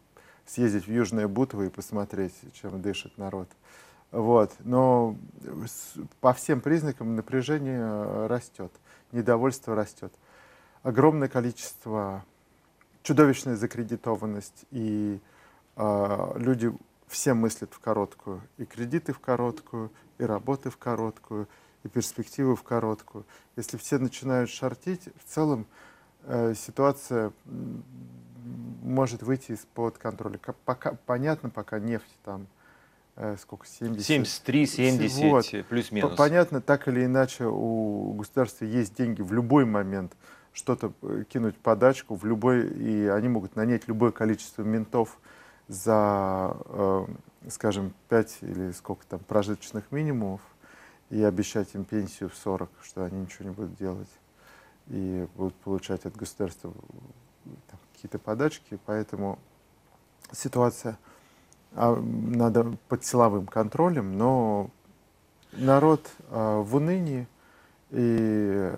съездить в Южное Бутово и посмотреть, чем дышит народ. Вот. Но по всем признакам напряжение растет, недовольство растет. Огромное количество, чудовищная закредитованность, и э, люди все мыслят в короткую. И кредиты в короткую, и работы в короткую, и перспективы в короткую. Если все начинают шортить, в целом э, ситуация может выйти из-под контроля. Пока, понятно, пока нефть там э, сколько, 70? 73, 70, вот. плюс-минус. Понятно, так или иначе у государства есть деньги в любой момент что-то э, кинуть подачку, в любой, и они могут нанять любое количество ментов за, э, скажем, 5 или сколько там прожиточных минимумов и обещать им пенсию в 40, что они ничего не будут делать и будут получать от государства какие-то подачки, поэтому ситуация а, надо под силовым контролем, но народ а, в унынии и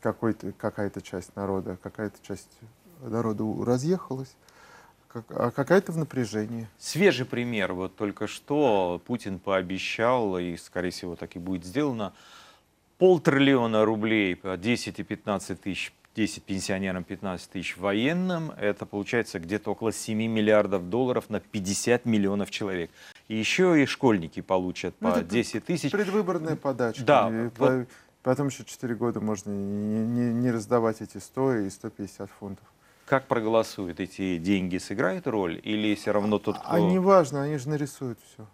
какой-то, какая-то часть народа, какая-то часть народа разъехалась, а какая-то в напряжении. Свежий пример. Вот только что Путин пообещал, и, скорее всего, так и будет сделано, полтриллиона рублей, 10 и 15 тысяч 10 пенсионерам, 15 тысяч военным. Это получается где-то около 7 миллиардов долларов на 50 миллионов человек. И еще и школьники получат ну, по 10 тысяч. Предвыборная подача. Да. И вот. Потом еще 4 года можно не, не, не раздавать эти 100 и 150 фунтов как проголосуют, эти деньги сыграют роль или все равно тот, кто... А не важно, они же нарисуют все.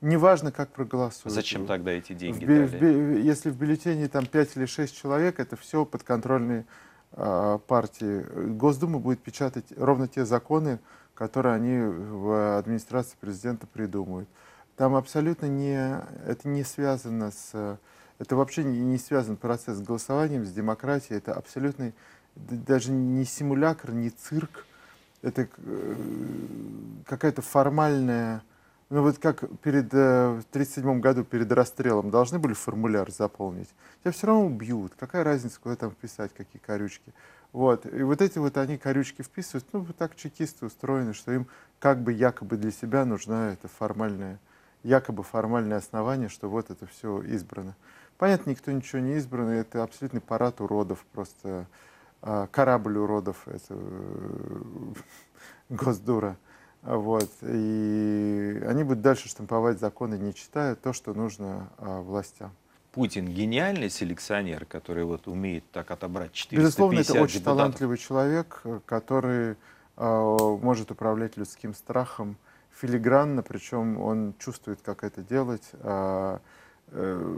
Не важно, как проголосуют. Зачем тогда эти деньги в, дали? В, если в бюллетене там 5 или 6 человек, это все подконтрольные партии. Госдума будет печатать ровно те законы, которые они в администрации президента придумают. Там абсолютно не... Это не связано с... Это вообще не, не связан процесс с голосованием, с демократией. Это абсолютный даже не симулятор, не цирк, это э, какая-то формальная... Ну вот как перед, э, в 1937 году перед расстрелом должны были формуляр заполнить. Тебя все равно убьют. Какая разница, куда там вписать, какие корючки. Вот. И вот эти вот они корючки вписывают. Ну, вот так чекисты устроены, что им как бы якобы для себя нужна это формальное, якобы формальное основание, что вот это все избрано. Понятно, никто ничего не избран, это абсолютный парад уродов, просто а, корабль уродов, это э, (laughs) Госдура. Вот. И они будут дальше штамповать законы, не читая то, что нужно а, властям. Путин гениальный селекционер, который вот умеет так отобрать 450 Безусловно, это очень депутатов. талантливый человек, который э, может управлять людским страхом филигранно, причем он чувствует, как это делать. Э, э,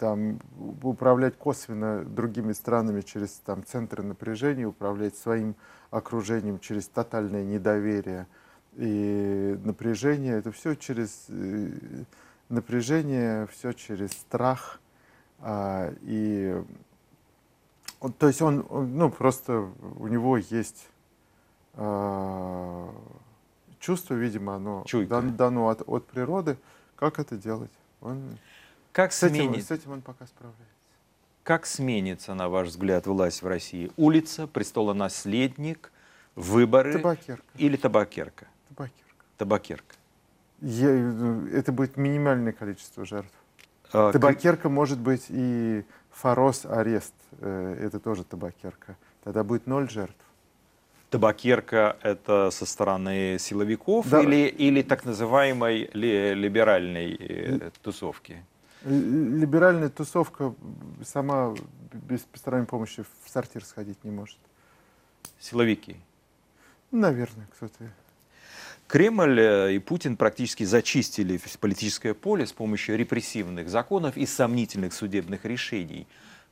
там, управлять косвенно другими странами через там, центры напряжения, управлять своим окружением через тотальное недоверие и напряжение. Это все через э, напряжение, все через страх. А, и то есть он, ну, просто у него есть а, чувство, видимо, оно дан, дано от, от природы, как это делать. Он как с этим, сменить? с этим он пока справляется. Как сменится, на ваш взгляд, власть в России? Улица, престолонаследник, выборы Табакерка. или табакерка? Табакерка. Табакерка. Я, это будет минимальное количество жертв. А, табакерка может быть и форос, арест. Э, Это тоже табакерка. Тогда будет ноль жертв. Табакерка это со стороны силовиков Да. или, или так называемой ли- либеральной э, тусовки? Либеральная тусовка сама без посторонней помощи в сортир сходить не может. Силовики. Наверное, кто-то. Кремль э, и Путин практически зачистили политическое поле с помощью репрессивных законов и сомнительных судебных решений.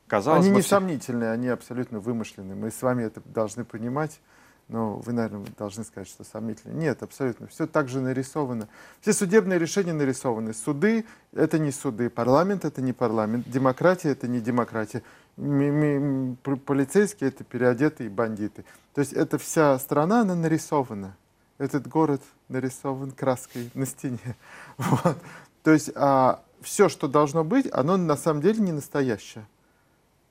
Казалось они бы, не всё- сомнительные, они абсолютно вымышленные. Мы с вами это должны понимать. Но вы, наверное, должны сказать, что сомнительные. Нет, абсолютно. Все так же нарисовано. Все судебные решения нарисованы. Суды — это не суды. Парламент — это не парламент. Демократия — это не демократия. Полицейские — это переодетые бандиты. То есть эта вся страна, она нарисована. Этот город нарисован краской на стене. (laughs) Вот. То есть все, что должно быть, оно на самом деле не настоящее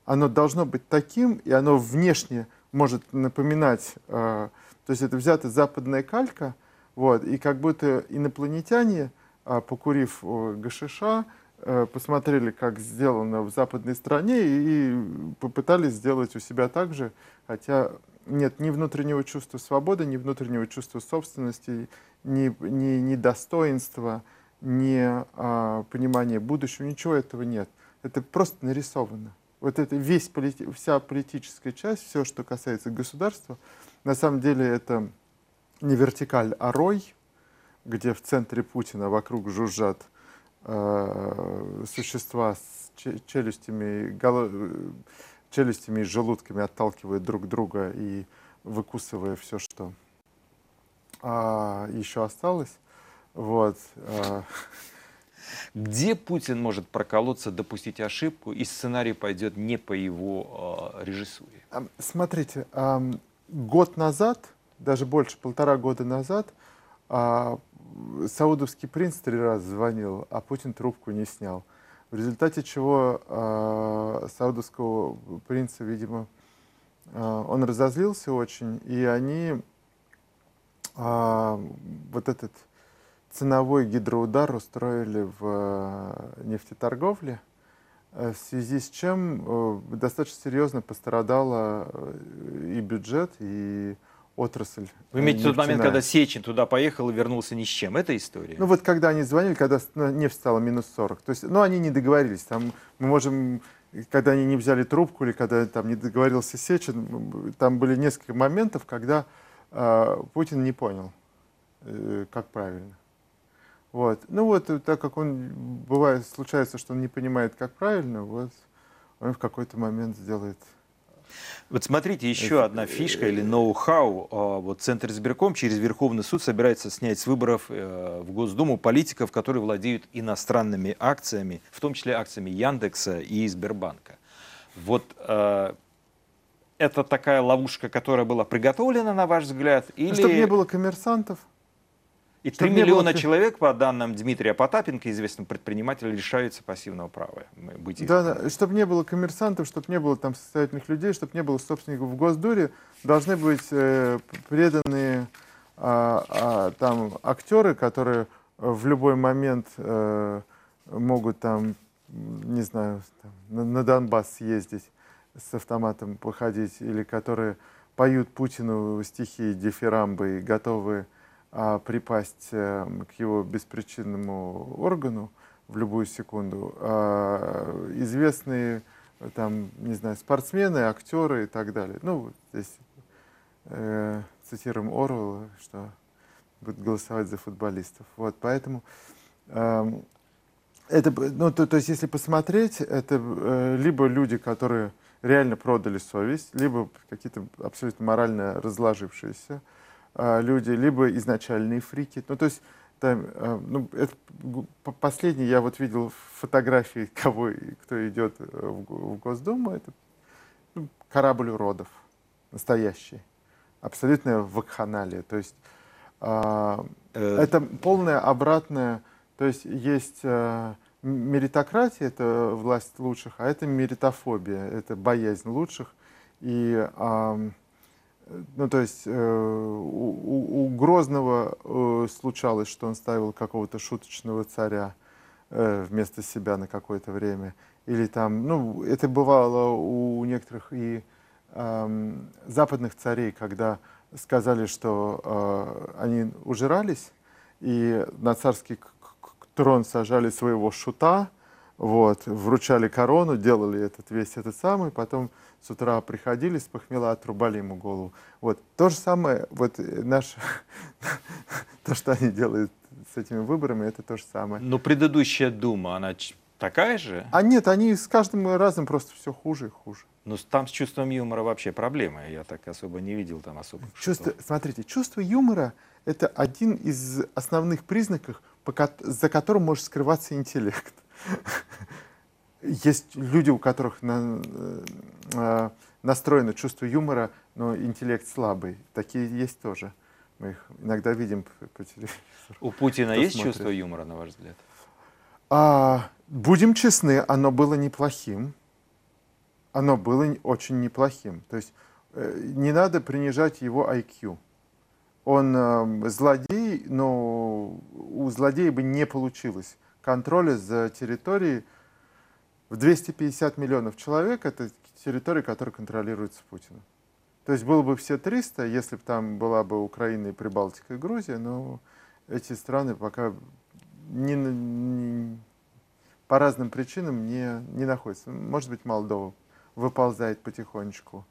оно должно быть таким, и оно внешне может напоминать, э, то есть это взята западная калька, вот, и как будто инопланетяне, э, покурив э, гашиша, э, посмотрели, как сделано в западной стране, и попытались сделать у себя так же, хотя нет ни внутреннего чувства свободы, ни внутреннего чувства собственности, ни, ни, ни достоинства, ни а, понимания будущего, ничего этого нет. Это просто нарисовано вот это весь полити- вся политическая часть, все, что касается государства, на самом деле это не вертикаль, а рой, где в центре Путина вокруг жужжат э, существа с че- челюстями, голо- э, челюстями и желудками отталкивают друг друга и выкусывая все, что а, еще осталось. Вот. а, (laughs) Где Путин может проколоться, допустить ошибку, и сценарий пойдет не по его э, режиссуре? Смотрите, ам, год назад, даже больше, полтора года назад, а, саудовский принц три раза звонил, а Путин трубку не снял. В результате чего а, саудовского принца, видимо, а, он разозлился очень, и они а, вот этот ценовой гидроудар устроили в э, нефтеторговле, э, в связи с чем э, достаточно серьезно пострадала и бюджет, и отрасль. Вы имеете э, тот момент, нефтяная. когда Сечин туда поехал и вернулся ни с чем. Это история? Ну вот когда они звонили, когда ну, нефть стала минус 40. То есть, ну они не договорились. Там мы можем, когда они не взяли трубку или когда там не договорился Сечин, там были несколько моментов, когда э, Путин не понял, э, как правильно. Вот. Ну вот, э, так как он, бывает, случается, что он не понимает, как правильно, вот он в какой-то момент сделает Вот смотрите, еще Это- одна фишка или ноу-хау. А, Вот Центр избирком через Верховный суд собирается снять с выборов э, в Госдуму политиков, которые владеют иностранными акциями, в том числе акциями Яндекса и Сбербанка. Вот э, это такая ловушка, которая была приготовлена, на ваш взгляд? Или... Чтобы не было коммерсантов. И чтоб 3 не было миллиона ко- человек, по данным Дмитрия Потапенко, известного предпринимателя, лишаются пассивного права быть Да, да, чтобы не было коммерсантов, чтобы не было там состоятельных людей, чтобы не было собственников в Госдуре, должны быть э, преданные а, а, там актеры, которые в любой момент э, могут там, не знаю, там, на, на Донбасс съездить с автоматом походить, или которые поют Путину стихи дифирамбы и готовы а, припасть э, к его беспричинному органу в любую секунду. А, известные э, там, не знаю, спортсмены, актеры и так далее. Ну, здесь э, цитируем Орвелла, что будут голосовать за футболистов. Вот, поэтому эм, это, ну, то, то есть, если посмотреть, это э, либо люди, которые реально продали совесть, либо какие-то абсолютно морально разложившиеся э, люди, либо изначальные фрики. Ну, то есть, там, э, ну, это, последний я вот видел фотографии, (laughs) кого, кто идет э, в, Го- в Госдуму, это ну, корабль уродов, настоящий. Абсолютная вакханалия. То есть, а, Э, это полное обратное, то есть есть э, меритократия – это власть лучших, а это меритофобия, это боязнь лучших. И, ну, то есть, э, у, у Грозного э, случалось, что он ставил какого-то шуточного царя э, вместо себя на какое-то время. Или там, ну, это бывало у некоторых и западных царей, когда сказали, что они ужирались, и на царский трон сажали своего шута, вот, вручали корону, делали этот весь этот самый, потом с утра приходили с похмела, отрубали ему голову. Вот. То же самое, вот наш, (laughs) то, что они делают с этими выборами, это то же самое. Но предыдущая Дума, она такая же? А нет, они с каждым разом просто все хуже и хуже. Ну, там с чувством юмора вообще проблема. Я так особо не видел там особо. Чувство, смотрите, чувство юмора — это один из основных признаков, за которым может скрываться интеллект. (laughs) Есть люди, у которых на, э, настроено чувство юмора, но интеллект слабый. Такие есть тоже. Мы их иногда видим по, телевизору. У Путина есть смотрит. чувство юмора, на ваш взгляд? А, будем честны, оно было неплохим. Оно было очень неплохим. То есть э, не надо принижать его IQ. Он э, злодей, но у злодея бы не получилось контроля за территорией в 250 миллионов человек. Это территория, которая контролируется Путиным. То есть было бы все 300, если бы там была бы Украина и Прибалтика и Грузия, но эти страны пока не, не, по разным причинам не, не находятся. Может быть, Молдова выползает потихонечку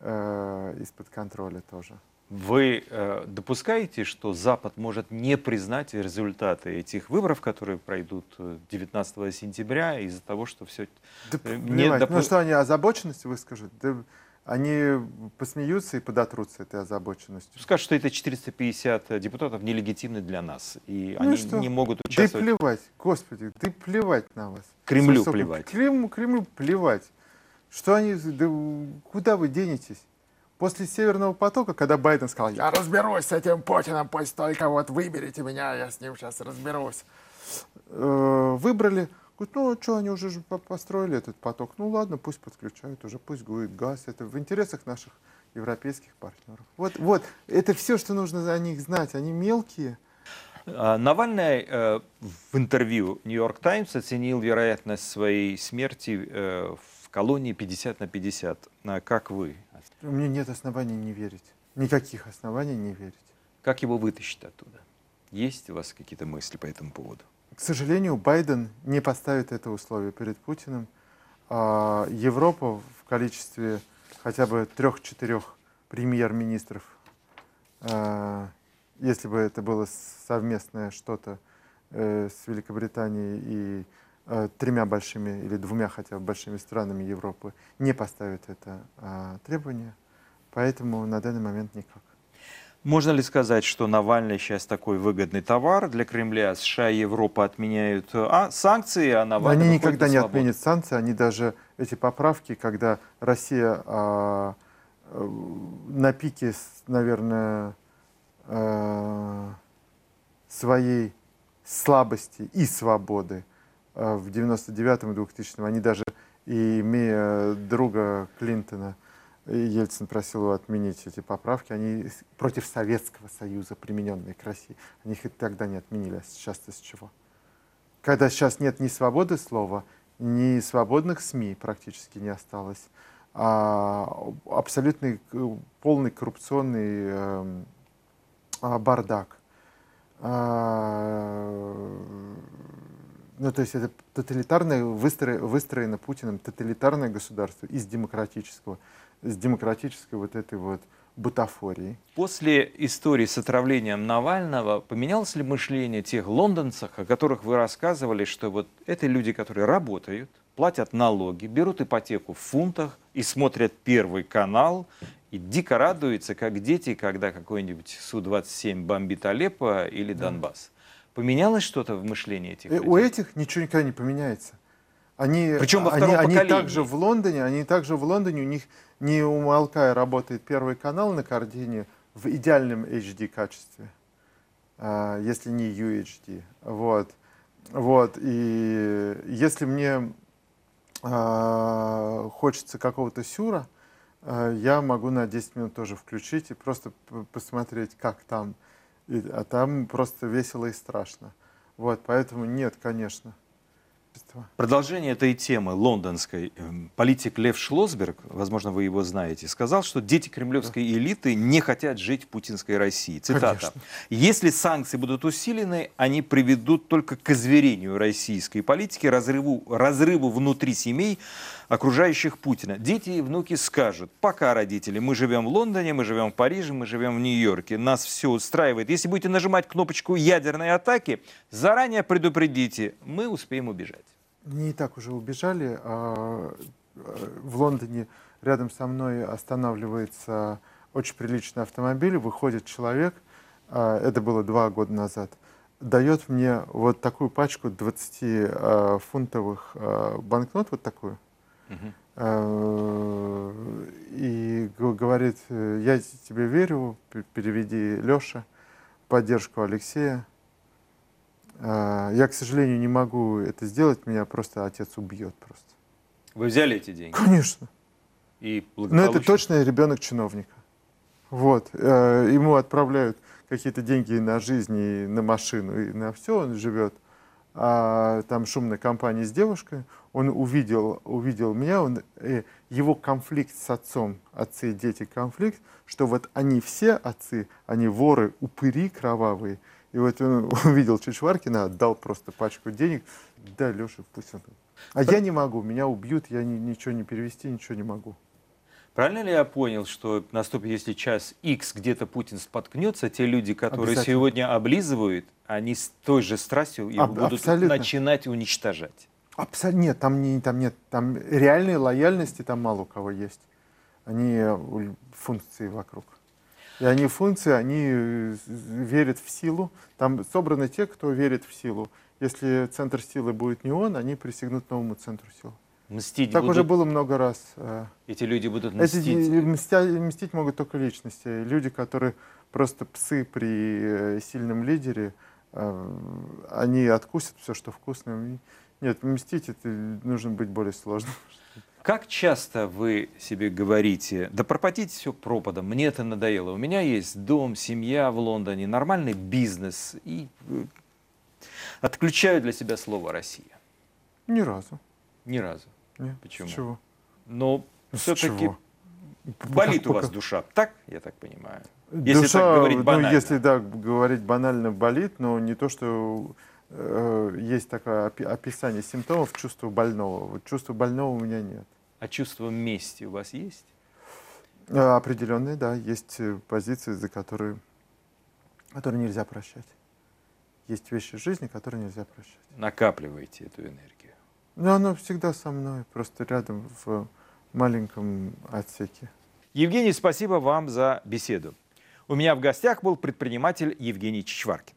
э, из-под контроля тоже. Вы э, допускаете, что Запад может не признать результаты этих выборов, которые пройдут 19 э, сентября, из-за того, что все... Да, э, не допу... Ну что, они озабоченности выскажут? Да, они посмеются и подотрутся этой озабоченностью. Скажут, что это 450 депутатов нелегитимны для нас, и ну они что? не могут участвовать... Да плевать, господи, ты плевать на вас. Кремлю Собственно, плевать. Кремлю, Кремлю плевать. Что они... Да куда вы денетесь? После Северного потока, когда Байден сказал, я разберусь с этим Путиным, пусть только вот выберите меня, я с ним сейчас разберусь. Э, выбрали, говорят, ну что, они уже построили этот поток, ну ладно, пусть подключают уже, пусть будет газ, это в интересах наших европейских партнеров. Вот, вот, это все, что нужно о них знать, они мелкие. А, Навальный э, в интервью Нью-Йорк Таймс оценил вероятность своей смерти э, в колонии 50 на 50. А как вы у меня нет оснований не верить. Никаких оснований не верить. Как его вытащить оттуда? Есть у вас какие-то мысли по этому поводу? К сожалению, Байден не поставит это условие перед Путиным. А Европа в количестве хотя бы трех-четырех премьер-министров, а, если бы это было совместное что-то э, с Великобританией и тремя большими или двумя хотя бы большими странами Европы не поставит это э, требование, поэтому на данный момент никак. Можно ли сказать, что Навальный сейчас такой выгодный товар для Кремля? США и Европа отменяют а, санкции, а Навальный Они никогда не отменят санкции, они даже эти поправки, когда Россия а, э, на пике, наверное, а, своей слабости и свободы Э, в 99-м и 2000-м, они даже, и имея друга Клинтона, Ельцин просил его отменить эти поправки, они против Советского Союза, примененные к России, они их и тогда не отменили, а сейчас-то с чего? Когда сейчас нет ни свободы слова, ни свободных СМИ практически не осталось, а абсолютный полный коррупционный э, бардак. Ну, то есть это тоталитарное, выстроено, выстроено Путиным тоталитарное государство из демократического, с демократической вот этой вот бутафории. После истории с отравлением Навального поменялось ли мышление тех лондонцев, о которых вы рассказывали, что вот это люди, которые работают, платят налоги, берут ипотеку в фунтах и смотрят Первый канал, и дико радуются, как дети, когда какой-нибудь Су-27 бомбит Алеппо или Донбасс. Поменялось что-то в мышлении этих э, людей? У этих ничего никогда не поменяется. Они, Причем во они, они также в Лондоне, они также в Лондоне, у них не умолкая работает первый канал на картине в идеальном HD качестве, а, если не UHD. Вот. Вот, и если мне э, хочется какого-то сюра, э, я могу на 10 минут тоже включить и просто посмотреть, как там. И, а там просто весело и страшно. Вот, поэтому нет, конечно общества. Продолжение этой темы лондонской. Эм, политик Лев Шлосберг, возможно, вы его знаете, сказал, что дети кремлевской элиты не хотят жить в путинской России. Цитата. Конечно. «Если санкции будут усилены, они приведут только к изверению российской политики, разрыву, разрыву внутри семей, окружающих Путина. Дети и внуки скажут, пока, родители, мы живем в Лондоне, мы живем в Париже, мы живем в Нью-Йорке, нас все устраивает. Если будете нажимать кнопочку ядерной атаки, заранее предупредите, мы успеем убежать. Не так уже убежали. А, а, в Лондоне рядом со мной останавливается очень приличный автомобиль, выходит человек, а, это было два года назад, дает мне вот такую пачку 20-фунтовых банкнот, вот такую, Э, и говорит, я тебе верю, переведи Леша, поддержку Алексея. Э, я, к сожалению, не могу это сделать, меня просто отец убьет просто. Вы взяли эти деньги? Конечно. И Но это точно ребенок чиновника. Вот. Э, ему отправляют какие-то деньги на жизнь, и на машину, и на все, он живет а, там шумной компании с девушкой, он увидел, увидел меня, он, э, его конфликт с отцом, отцы и дети конфликт, что вот они все отцы, они воры, упыри кровавые, и вот он (laughs) увидел Чичваркина, отдал просто пачку денег, да, Леша, пусть он... А я не могу, меня убьют, я ни, ничего не перевести, ничего не могу. Правильно ли я понял, что наступит, если час X где-то Путин споткнется, те люди, которые сегодня облизывают, они с той же страстью его Аб- будут абсолютно. начинать уничтожать? Абсолютно нет, там, не, там нет, там реальной лояльности там мало у кого есть. Они функции вокруг. И они функции, они э, верят в силу. Там собраны те, кто верит в силу. Если центр силы будет не он, они присягнут новому центру силы. Мстить так будут... уже было много раз. Э. Эти люди будут мстить? Эти, мстя, мстить могут только личности. Люди, которые просто псы при э, сильном лидере, э, они откусят все, что вкусное. Нет, мстить это нужно быть более сложным. Как часто вы себе говорите, да пропадите все пропадом, мне это надоело. У меня есть дом, семья в Лондоне, нормальный бизнес. И отключаю для себя слово «Россия». Ни разу. Ни разу. Нет, Почему? Чего? Но все-таки болит у вас душа, так, я так понимаю? Если душа, так говорить банально. Ну, если да, говорить банально, болит, но не то, что э, есть такое описание симптомов чувства больного. Вот чувства больного у меня нет. А чувство мести у вас есть? Э, определенные, да. Есть э, позиции, за которые, которые нельзя прощать. Есть вещи в жизни, которые нельзя прощать. Накапливаете эту энергию. Ну, оно всегда со мной, просто рядом в маленьком отсеке. Евгений, спасибо вам за беседу. У меня в гостях был предприниматель Евгений Чичваркин.